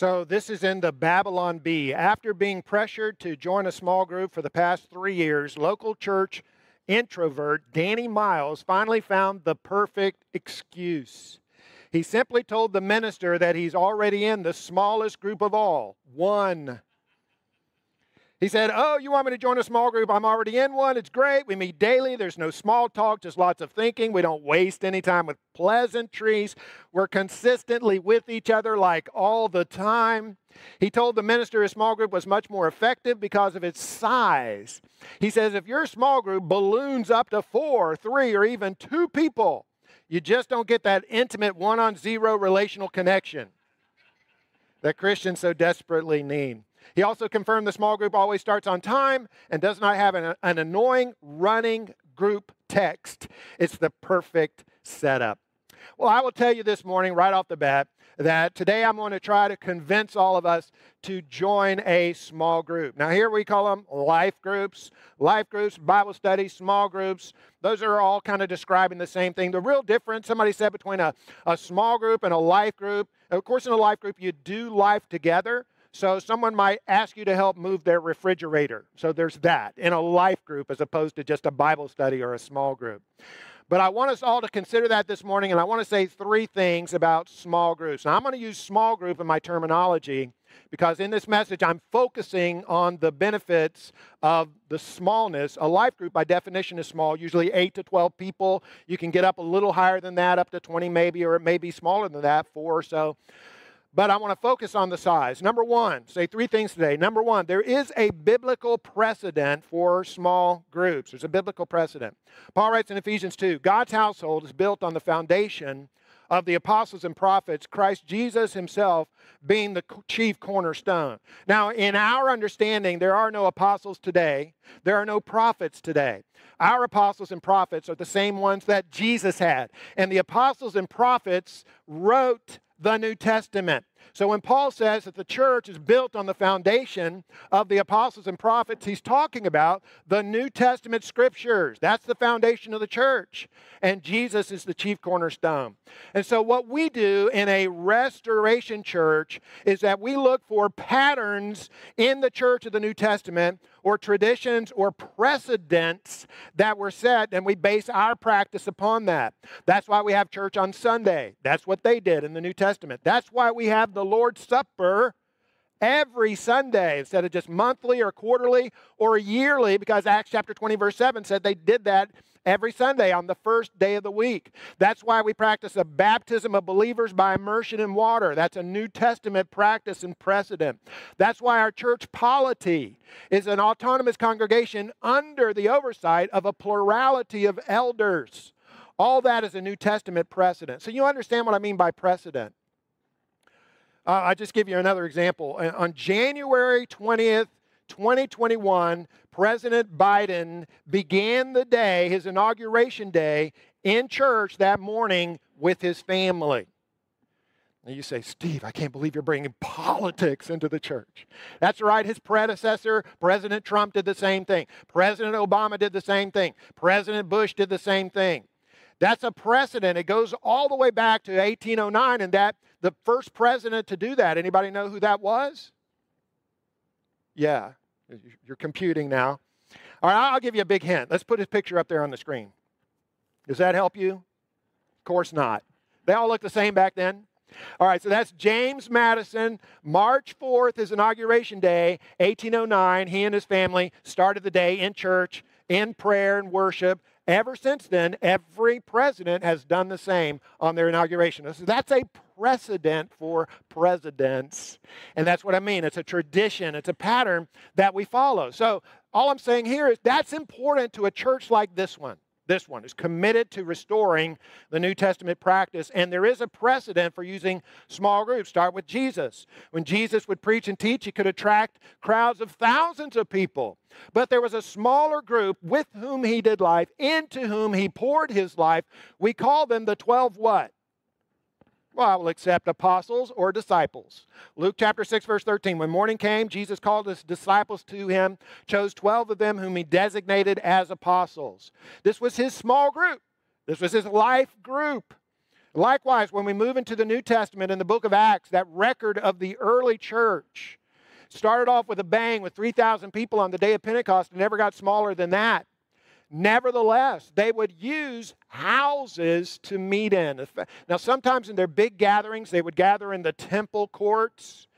So, this is in the Babylon Bee. After being pressured to join a small group for the past three years, local church introvert Danny Miles finally found the perfect excuse. He simply told the minister that he's already in the smallest group of all, one. He said, Oh, you want me to join a small group? I'm already in one. It's great. We meet daily. There's no small talk, just lots of thinking. We don't waste any time with pleasantries. We're consistently with each other like all the time. He told the minister his small group was much more effective because of its size. He says, If your small group balloons up to four, three, or even two people, you just don't get that intimate one on zero relational connection that Christians so desperately need. He also confirmed the small group always starts on time and does not have an, an annoying running group text. It's the perfect setup. Well, I will tell you this morning, right off the bat, that today I'm going to try to convince all of us to join a small group. Now, here we call them life groups, life groups, Bible studies, small groups. Those are all kind of describing the same thing. The real difference, somebody said, between a, a small group and a life group, of course, in a life group, you do life together. So someone might ask you to help move their refrigerator. So there's that in a life group as opposed to just a Bible study or a small group. But I want us all to consider that this morning, and I want to say three things about small groups. Now, I'm going to use small group in my terminology because in this message, I'm focusing on the benefits of the smallness. A life group, by definition, is small, usually 8 to 12 people. You can get up a little higher than that, up to 20 maybe, or it may be smaller than that, four or so but I want to focus on the size. Number one, say three things today. Number one, there is a biblical precedent for small groups. There's a biblical precedent. Paul writes in Ephesians 2 God's household is built on the foundation of the apostles and prophets, Christ Jesus himself being the chief cornerstone. Now, in our understanding, there are no apostles today, there are no prophets today. Our apostles and prophets are the same ones that Jesus had. And the apostles and prophets wrote the New Testament. So when Paul says that the church is built on the foundation of the apostles and prophets, he's talking about the New Testament scriptures. That's the foundation of the church. And Jesus is the chief cornerstone. And so what we do in a restoration church is that we look for patterns in the church of the New Testament or traditions or precedents that were set, and we base our practice upon that. That's why we have church on Sunday. That's what they did in the New Testament. That's why we have the Lord's Supper every Sunday instead of just monthly or quarterly or yearly, because Acts chapter 20, verse 7 said they did that every Sunday on the first day of the week. That's why we practice a baptism of believers by immersion in water. That's a New Testament practice and precedent. That's why our church polity is an autonomous congregation under the oversight of a plurality of elders. All that is a New Testament precedent. So you understand what I mean by precedent. Uh, I'll just give you another example. On January 20th, 2021, President Biden began the day, his inauguration day, in church that morning with his family. You say, Steve, I can't believe you're bringing politics into the church. That's right. His predecessor, President Trump, did the same thing. President Obama did the same thing. President Bush did the same thing. That's a precedent. It goes all the way back to 1809, and that the first president to do that. Anybody know who that was? Yeah, you're computing now. All right, I'll give you a big hint. Let's put his picture up there on the screen. Does that help you? Of course not. They all look the same back then. All right, so that's James Madison. March 4th, is inauguration day, 1809. He and his family started the day in church, in prayer and worship. Ever since then, every president has done the same on their inauguration. So that's a precedent for presidents. And that's what I mean. It's a tradition, it's a pattern that we follow. So all I'm saying here is that's important to a church like this one this one is committed to restoring the New Testament practice. And there is a precedent for using small groups. Start with Jesus. When Jesus would preach and teach, he could attract crowds of thousands of people. But there was a smaller group with whom he did life, into whom he poured his life. We call them the 12 what? Well, I will accept apostles or disciples. Luke chapter 6, verse 13. When morning came, Jesus called his disciples to him, chose 12 of them whom he designated as apostles. This was his small group, this was his life group. Likewise, when we move into the New Testament in the book of Acts, that record of the early church started off with a bang with 3,000 people on the day of Pentecost and never got smaller than that. Nevertheless, they would use houses to meet in. Now, sometimes in their big gatherings, they would gather in the temple courts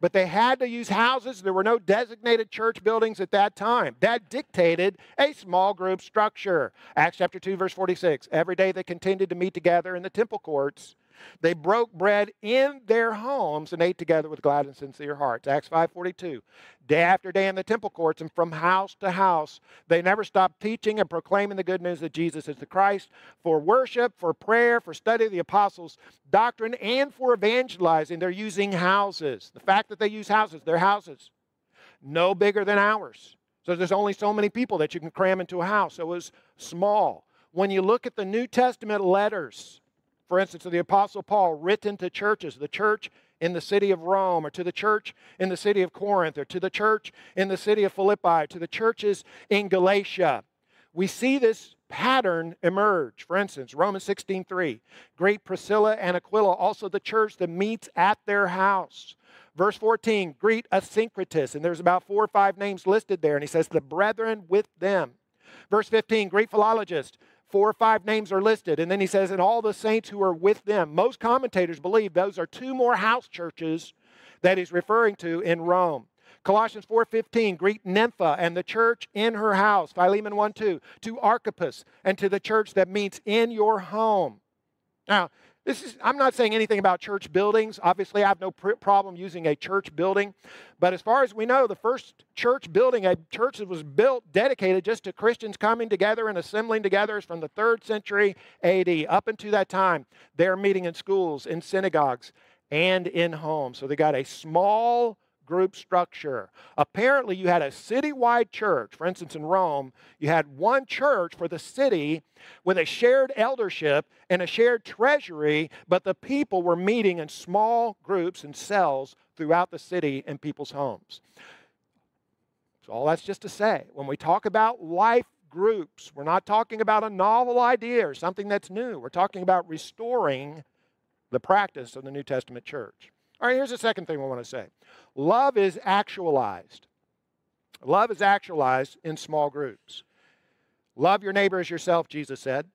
but they had to use houses. There were no designated church buildings at that time. That dictated a small group structure. Acts chapter 2, verse 46. Every day they continued to meet together in the temple courts they broke bread in their homes and ate together with glad and sincere hearts. Acts 5:42. Day after day in the temple courts and from house to house, they never stopped teaching and proclaiming the good news that Jesus is the Christ for worship, for prayer, for study of the apostles' doctrine, and for evangelizing. They're using houses. The fact that they use houses, they're houses, no bigger than ours. So there's only so many people that you can cram into a house. So it was small. When you look at the New Testament letters, for instance, the Apostle Paul written to churches, the church in the city of Rome, or to the church in the city of Corinth, or to the church in the city of Philippi, to the churches in Galatia. We see this pattern emerge. For instance, Romans 16:3, greet Priscilla and Aquila, also the church that meets at their house. Verse 14, greet Asyncritus, and there's about four or five names listed there, and he says, the brethren with them. Verse 15, greet Philologus, Four or five names are listed. And then he says, and all the saints who are with them. Most commentators believe those are two more house churches that he's referring to in Rome. Colossians 4:15, greet Nympha and the church in her house. Philemon 1:2, to Archippus and to the church that meets in your home. Now, this is, I'm not saying anything about church buildings. Obviously, I have no pr- problem using a church building. But as far as we know, the first church building, a church that was built dedicated just to Christians coming together and assembling together, is from the third century AD. Up until that time, they're meeting in schools, in synagogues, and in homes. So they got a small group structure. Apparently, you had a citywide church. For instance, in Rome, you had one church for the city with a shared eldership and a shared treasury, but the people were meeting in small groups and cells throughout the city in people's homes. So, all that's just to say, when we talk about life groups, we're not talking about a novel idea or something that's new. We're talking about restoring the practice of the New Testament church. All right, here's the second thing we want to say love is actualized. Love is actualized in small groups. Love your neighbor as yourself, Jesus said.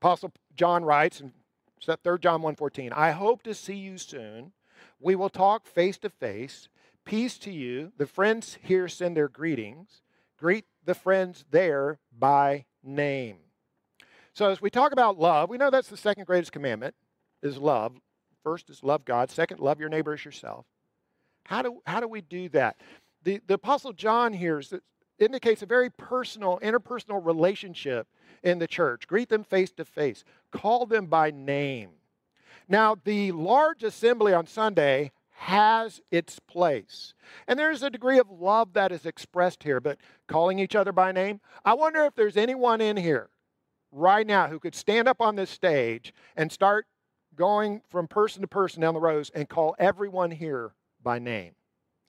Apostle John writes in 3 John 1:14, I hope to see you soon. We will talk face to face. Peace to you. The friends here send their greetings. Greet the friends there by name. So as we talk about love, we know that's the second greatest commandment is love. First is love God. Second, love your neighbor as yourself. How do, how do we do that? The, the Apostle John here indicates a very personal, interpersonal relationship in the church. Greet them face to face, call them by name. Now, the large assembly on Sunday has its place. And there's a degree of love that is expressed here, but calling each other by name, I wonder if there's anyone in here right now who could stand up on this stage and start going from person to person down the rows and call everyone here by name,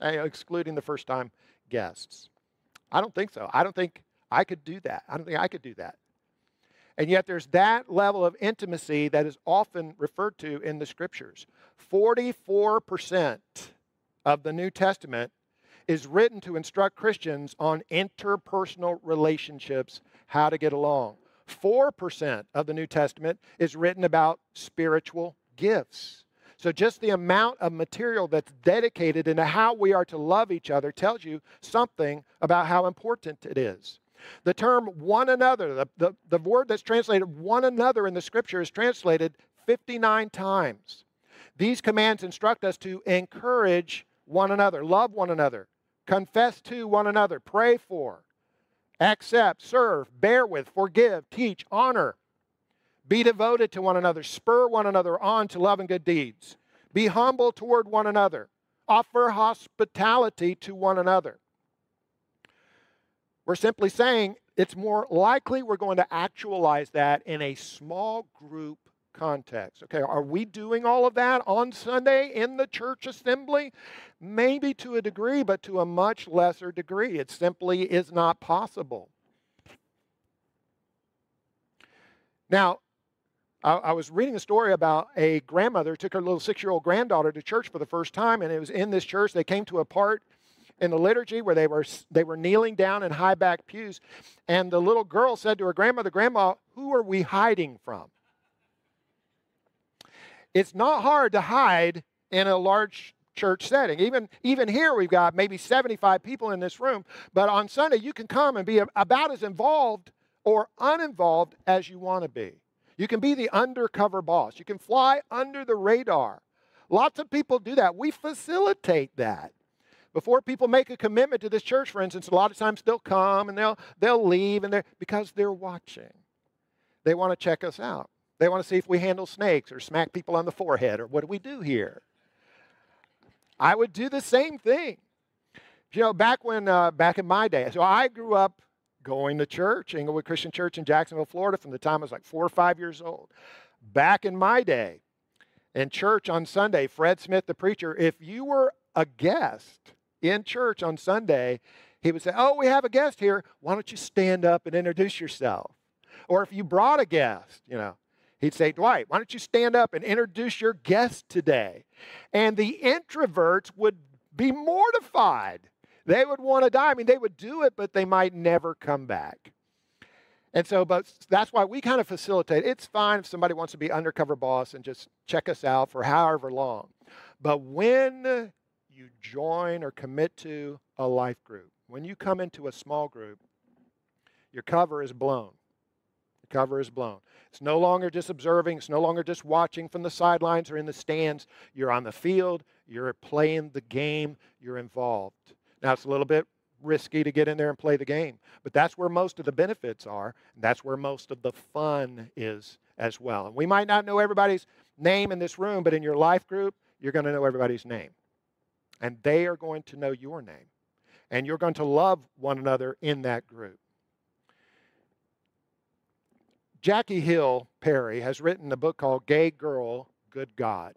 eh, excluding the first time guests. I don't think so. I don't think I could do that. I don't think I could do that. And yet, there's that level of intimacy that is often referred to in the scriptures. 44% of the New Testament is written to instruct Christians on interpersonal relationships, how to get along. 4% of the New Testament is written about spiritual gifts. So, just the amount of material that's dedicated into how we are to love each other tells you something about how important it is. The term one another, the, the, the word that's translated one another in the scripture is translated 59 times. These commands instruct us to encourage one another, love one another, confess to one another, pray for, accept, serve, bear with, forgive, teach, honor. Be devoted to one another, spur one another on to love and good deeds. Be humble toward one another, offer hospitality to one another. We're simply saying it's more likely we're going to actualize that in a small group context. Okay, are we doing all of that on Sunday in the church assembly? Maybe to a degree, but to a much lesser degree. It simply is not possible. Now, I, was reading a story about a grandmother took her little six year old granddaughter to church for the first time, and it was in this church. They came to a part in the liturgy where they were they were kneeling down in high back pews and the little girl said to her grandmother grandma who are we hiding from it's not hard to hide in a large church setting. Even even here we've got maybe 75 people in this room but on sunday you can come and be about as involved or uninvolved as you want to be. You can be the undercover boss. You can fly under the radar. Lots of people do that. We facilitate that. Before people make a commitment to this church, for instance, a lot of times they'll come and they'll, they'll leave and they're, because they're watching. They want to check us out. They want to see if we handle snakes or smack people on the forehead or what do we do here. I would do the same thing. You know, back when, uh, back in my day, so I grew up going to church, Englewood Christian Church in Jacksonville, Florida, from the time I was like four or five years old. Back in my day, in church on Sunday, Fred Smith, the preacher, if you were a guest, in church on Sunday, he would say, Oh, we have a guest here. Why don't you stand up and introduce yourself? Or if you brought a guest, you know, he'd say, Dwight, why don't you stand up and introduce your guest today? And the introverts would be mortified. They would want to die. I mean, they would do it, but they might never come back. And so, but that's why we kind of facilitate. It's fine if somebody wants to be undercover boss and just check us out for however long. But when you join or commit to a life group. When you come into a small group, your cover is blown. The cover is blown. It's no longer just observing, it's no longer just watching from the sidelines or in the stands. You're on the field, you're playing the game, you're involved. Now, it's a little bit risky to get in there and play the game, but that's where most of the benefits are, and that's where most of the fun is as well. And we might not know everybody's name in this room, but in your life group, you're going to know everybody's name and they are going to know your name. And you're going to love one another in that group. Jackie Hill Perry has written a book called Gay Girl, Good God.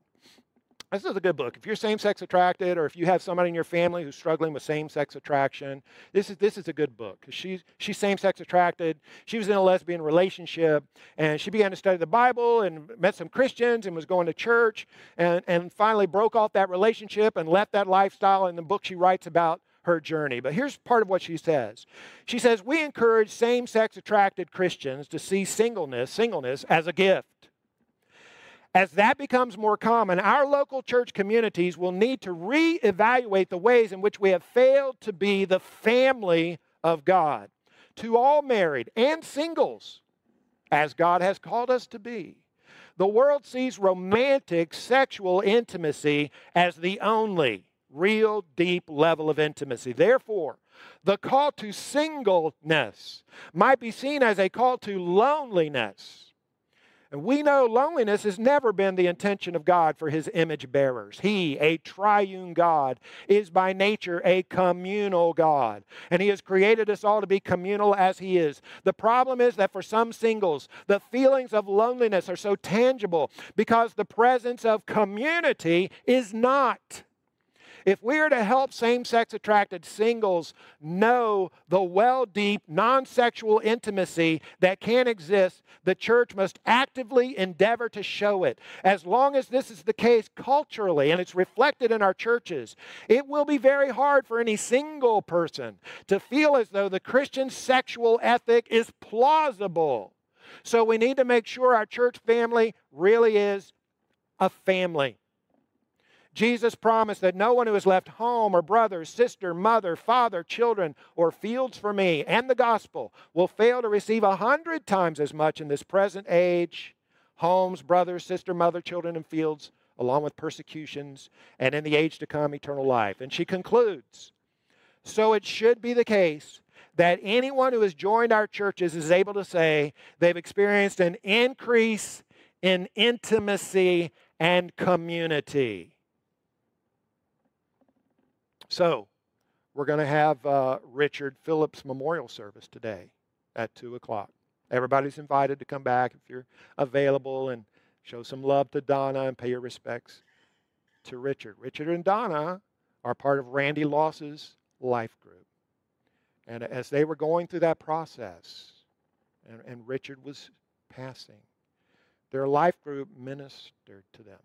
This is a good book. If you're same sex attracted or if you have somebody in your family who's struggling with same sex attraction, this is, this is a good book. She's, she's same sex attracted. She was in a lesbian relationship and she began to study the Bible and met some Christians and was going to church and, and finally broke off that relationship and left that lifestyle. In the book, she writes about her journey. But here's part of what she says. She says, We encourage same sex attracted Christians to see singleness, singleness as a gift. As that becomes more common, our local church communities will need to reevaluate the ways in which we have failed to be the family of God. To all married and singles, as God has called us to be. The world sees romantic sexual intimacy as the only real deep level of intimacy. Therefore, the call to singleness might be seen as a call to loneliness and we know loneliness has never been the intention of God for his image bearers. He, a triune God, is by nature a communal God. And he has created us all to be communal as he is. The problem is that for some singles, the feelings of loneliness are so tangible because the presence of community is not. If we are to help same sex attracted singles know the well deep, non sexual intimacy that can exist, the church must actively endeavor to show it. As long as this is the case culturally and it's reflected in our churches, it will be very hard for any single person to feel as though the Christian sexual ethic is plausible. So we need to make sure our church family really is a family. Jesus promised that no one who has left home or brother, sister, mother, father, children, or fields for me and the gospel will fail to receive a hundred times as much in this present age homes, brothers, sister, mother, children, and fields, along with persecutions, and in the age to come, eternal life. And she concludes So it should be the case that anyone who has joined our churches is able to say they've experienced an increase in intimacy and community. So, we're going to have uh, Richard Phillips Memorial Service today at 2 o'clock. Everybody's invited to come back if you're available and show some love to Donna and pay your respects to Richard. Richard and Donna are part of Randy Loss's life group. And as they were going through that process, and, and Richard was passing, Their life group ministered to them,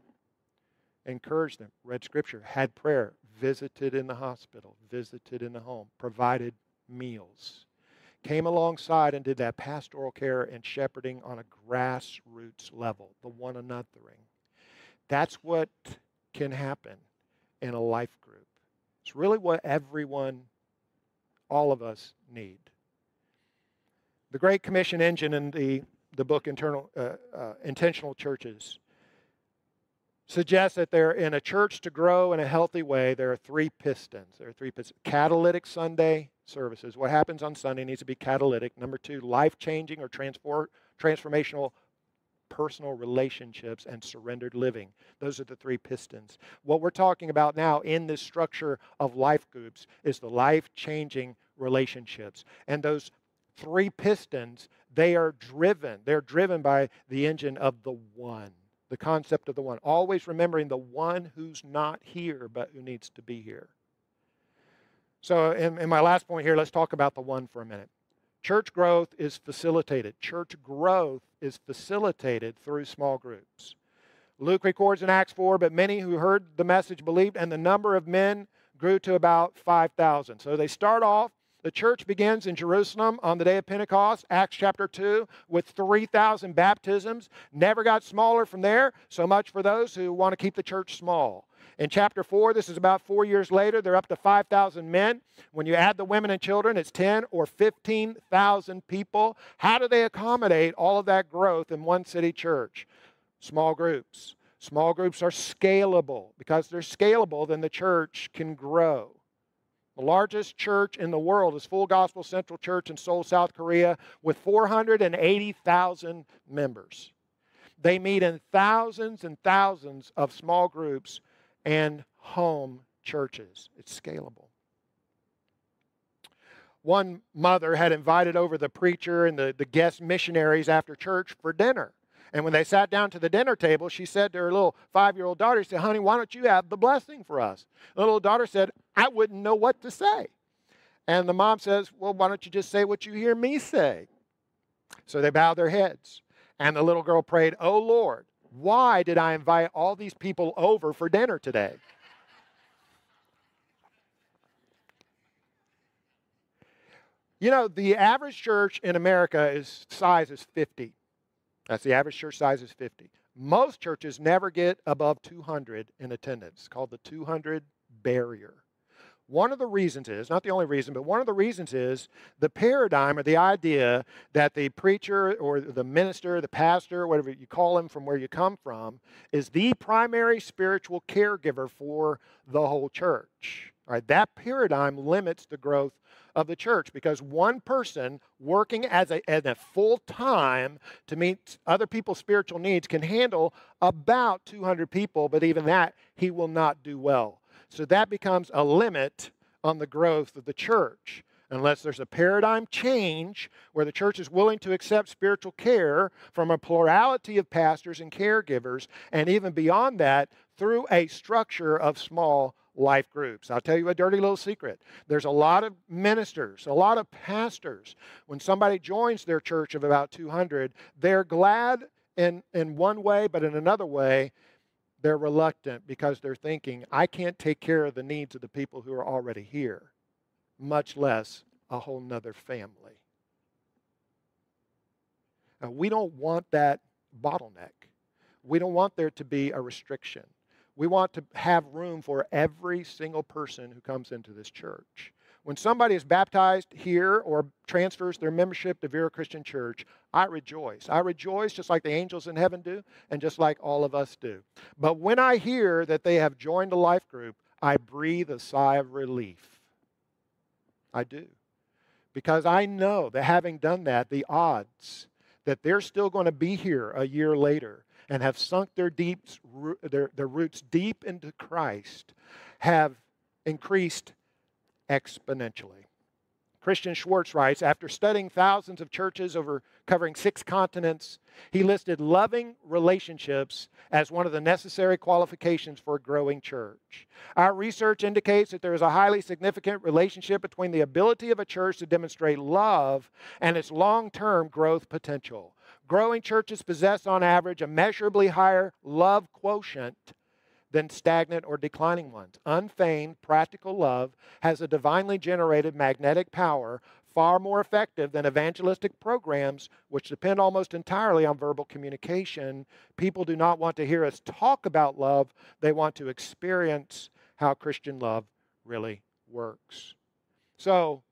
encouraged them, read scripture, had prayer, visited in the hospital, visited in the home, provided meals, came alongside and did that pastoral care and shepherding on a grassroots level, the one anothering. That's what can happen in a life group. It's really what everyone, all of us, need. The Great Commission engine in the, the book Internal, uh, uh, Intentional Churches suggests that there, in a church to grow in a healthy way, there are three pistons. There are three pistons. Catalytic Sunday services. What happens on Sunday needs to be catalytic. Number two, life changing or transfor- transformational personal relationships and surrendered living. Those are the three pistons. What we're talking about now in this structure of life groups is the life changing relationships. And those three pistons, they are driven. They're driven by the engine of the one, the concept of the one. Always remembering the one who's not here, but who needs to be here. So, in, in my last point here, let's talk about the one for a minute. Church growth is facilitated. Church growth is facilitated through small groups. Luke records in Acts 4, but many who heard the message believed, and the number of men grew to about 5,000. So they start off the church begins in Jerusalem on the day of Pentecost, Acts chapter 2, with 3,000 baptisms. Never got smaller from there, so much for those who want to keep the church small. In chapter 4, this is about four years later, they're up to 5,000 men. When you add the women and children, it's 10 or 15,000 people. How do they accommodate all of that growth in one city church? Small groups. Small groups are scalable. Because they're scalable, then the church can grow. The largest church in the world is Full Gospel Central Church in Seoul, South Korea, with 480,000 members. They meet in thousands and thousands of small groups and home churches. It's scalable. One mother had invited over the preacher and the, the guest missionaries after church for dinner. And when they sat down to the dinner table, she said to her little five year old daughter, She said, Honey, why don't you have the blessing for us? The little daughter said, I wouldn't know what to say. And the mom says, Well, why don't you just say what you hear me say? So they bowed their heads. And the little girl prayed, Oh Lord, why did I invite all these people over for dinner today? You know, the average church in America is size is 50. That's the average church size is 50. Most churches never get above 200 in attendance, called the 200 barrier. One of the reasons is, not the only reason, but one of the reasons is the paradigm or the idea that the preacher or the minister, the pastor, whatever you call him from where you come from, is the primary spiritual caregiver for the whole church. All right, that paradigm limits the growth of the church because one person working as a, as a full time to meet other people's spiritual needs can handle about 200 people, but even that he will not do well. So that becomes a limit on the growth of the church. Unless there's a paradigm change where the church is willing to accept spiritual care from a plurality of pastors and caregivers, and even beyond that, through a structure of small life groups. I'll tell you a dirty little secret. There's a lot of ministers, a lot of pastors. When somebody joins their church of about 200, they're glad in, in one way, but in another way, they're reluctant because they're thinking, I can't take care of the needs of the people who are already here, much less a whole nother family. Now, we don't want that bottleneck. We don't want there to be a restriction. We want to have room for every single person who comes into this church. When somebody is baptized here or transfers their membership to Vera Christian Church, I rejoice. I rejoice just like the angels in heaven do and just like all of us do. But when I hear that they have joined a life group, I breathe a sigh of relief. I do. Because I know that having done that, the odds that they're still going to be here a year later and have sunk their, deep, their, their roots deep into Christ have increased exponentially. Christian Schwarz writes After studying thousands of churches over covering six continents, he listed loving relationships as one of the necessary qualifications for a growing church. Our research indicates that there is a highly significant relationship between the ability of a church to demonstrate love and its long term growth potential. Growing churches possess, on average, a measurably higher love quotient than stagnant or declining ones. Unfeigned, practical love has a divinely generated magnetic power far more effective than evangelistic programs, which depend almost entirely on verbal communication. People do not want to hear us talk about love, they want to experience how Christian love really works. So,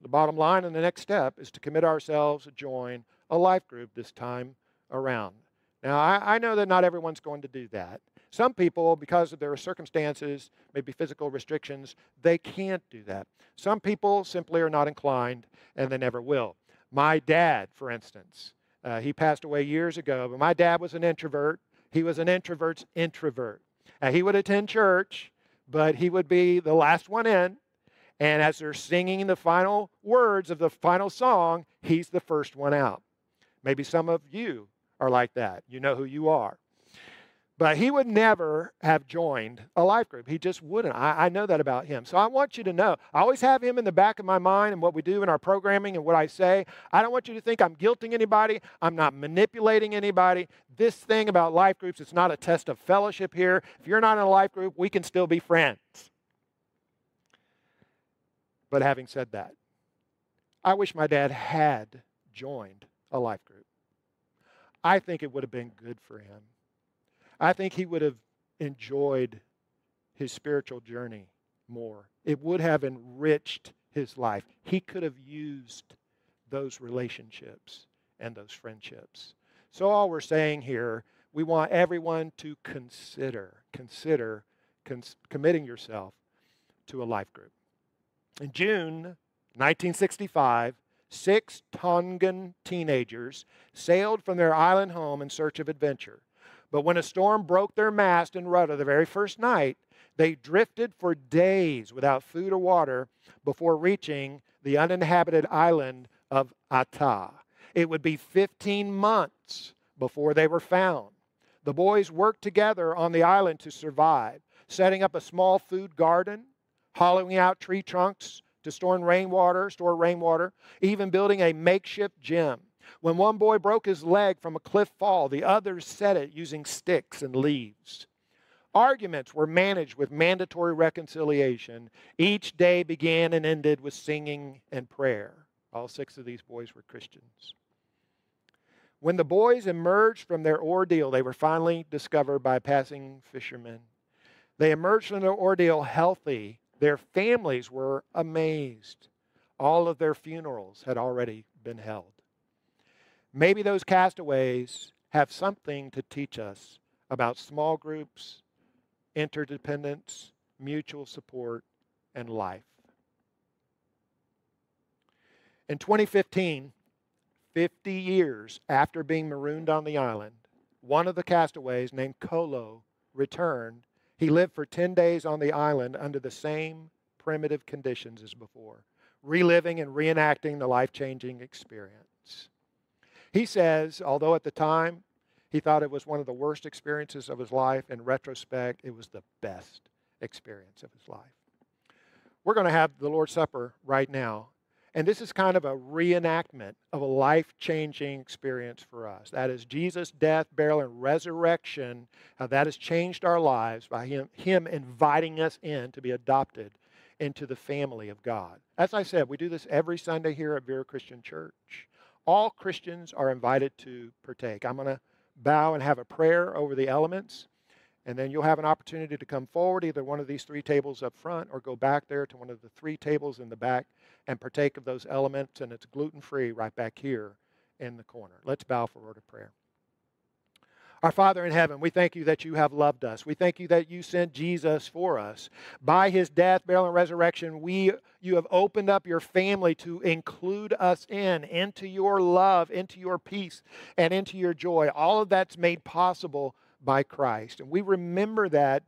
the bottom line and the next step is to commit ourselves to join a life group this time around. Now, I, I know that not everyone's going to do that. Some people, because of their circumstances, maybe physical restrictions, they can't do that. Some people simply are not inclined and they never will. My dad, for instance, uh, he passed away years ago, but my dad was an introvert. He was an introvert's introvert. Uh, he would attend church, but he would be the last one in. And as they're singing the final words of the final song, he's the first one out. Maybe some of you are like that. You know who you are. But he would never have joined a life group. He just wouldn't. I, I, know that about him. So I want you to know. I always have him in the back of my mind and what we do in our programming and what I say. I don't want you to think I'm guilting anybody. I'm not manipulating anybody. This thing about life groups, it's not a test of fellowship here. If you're not in a life group, we can still be friends. But having said that, I wish my dad had joined a life group. I think it would have been good for him. I think he would have enjoyed his spiritual journey more. It would have enriched his life. He could have used those relationships and those friendships. So, all we're saying here, we want everyone to consider, consider cons- committing yourself to a life group. In June 1965, six Tongan teenagers sailed from their island home in search of adventure. But when a storm broke their mast and rudder the very first night, they drifted for days without food or water before reaching the uninhabited island of Ata. It would be 15 months before they were found. The boys worked together on the island to survive, setting up a small food garden, hollowing out tree trunks to store rainwater, store rainwater, even building a makeshift gym. When one boy broke his leg from a cliff fall, the others set it using sticks and leaves. Arguments were managed with mandatory reconciliation. Each day began and ended with singing and prayer. All six of these boys were Christians. When the boys emerged from their ordeal, they were finally discovered by passing fishermen. They emerged from their ordeal healthy their families were amazed. All of their funerals had already been held. Maybe those castaways have something to teach us about small groups, interdependence, mutual support, and life. In 2015, 50 years after being marooned on the island, one of the castaways named Kolo returned he lived for 10 days on the island under the same primitive conditions as before, reliving and reenacting the life changing experience. He says, although at the time he thought it was one of the worst experiences of his life, in retrospect, it was the best experience of his life. We're going to have the Lord's Supper right now, and this is kind of a reenactment of a life changing experience for us. That is Jesus' death, burial, and resurrection, how that has changed our lives by Him, him inviting us in to be adopted into the family of God. As I said, we do this every Sunday here at Vera Christian Church. All Christians are invited to partake. I'm going to bow and have a prayer over the elements. And then you'll have an opportunity to come forward, either one of these three tables up front or go back there to one of the three tables in the back and partake of those elements. And it's gluten free right back here in the corner. Let's bow for a word of prayer. Our Father in heaven, we thank you that you have loved us. We thank you that you sent Jesus for us. By his death, burial, and resurrection, we, you have opened up your family to include us in, into your love, into your peace, and into your joy. All of that's made possible by Christ. And we remember that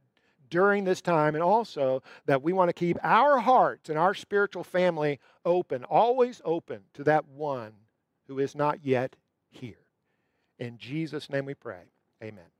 during this time, and also that we want to keep our hearts and our spiritual family open, always open to that one who is not yet here. In Jesus' name we pray. Amen.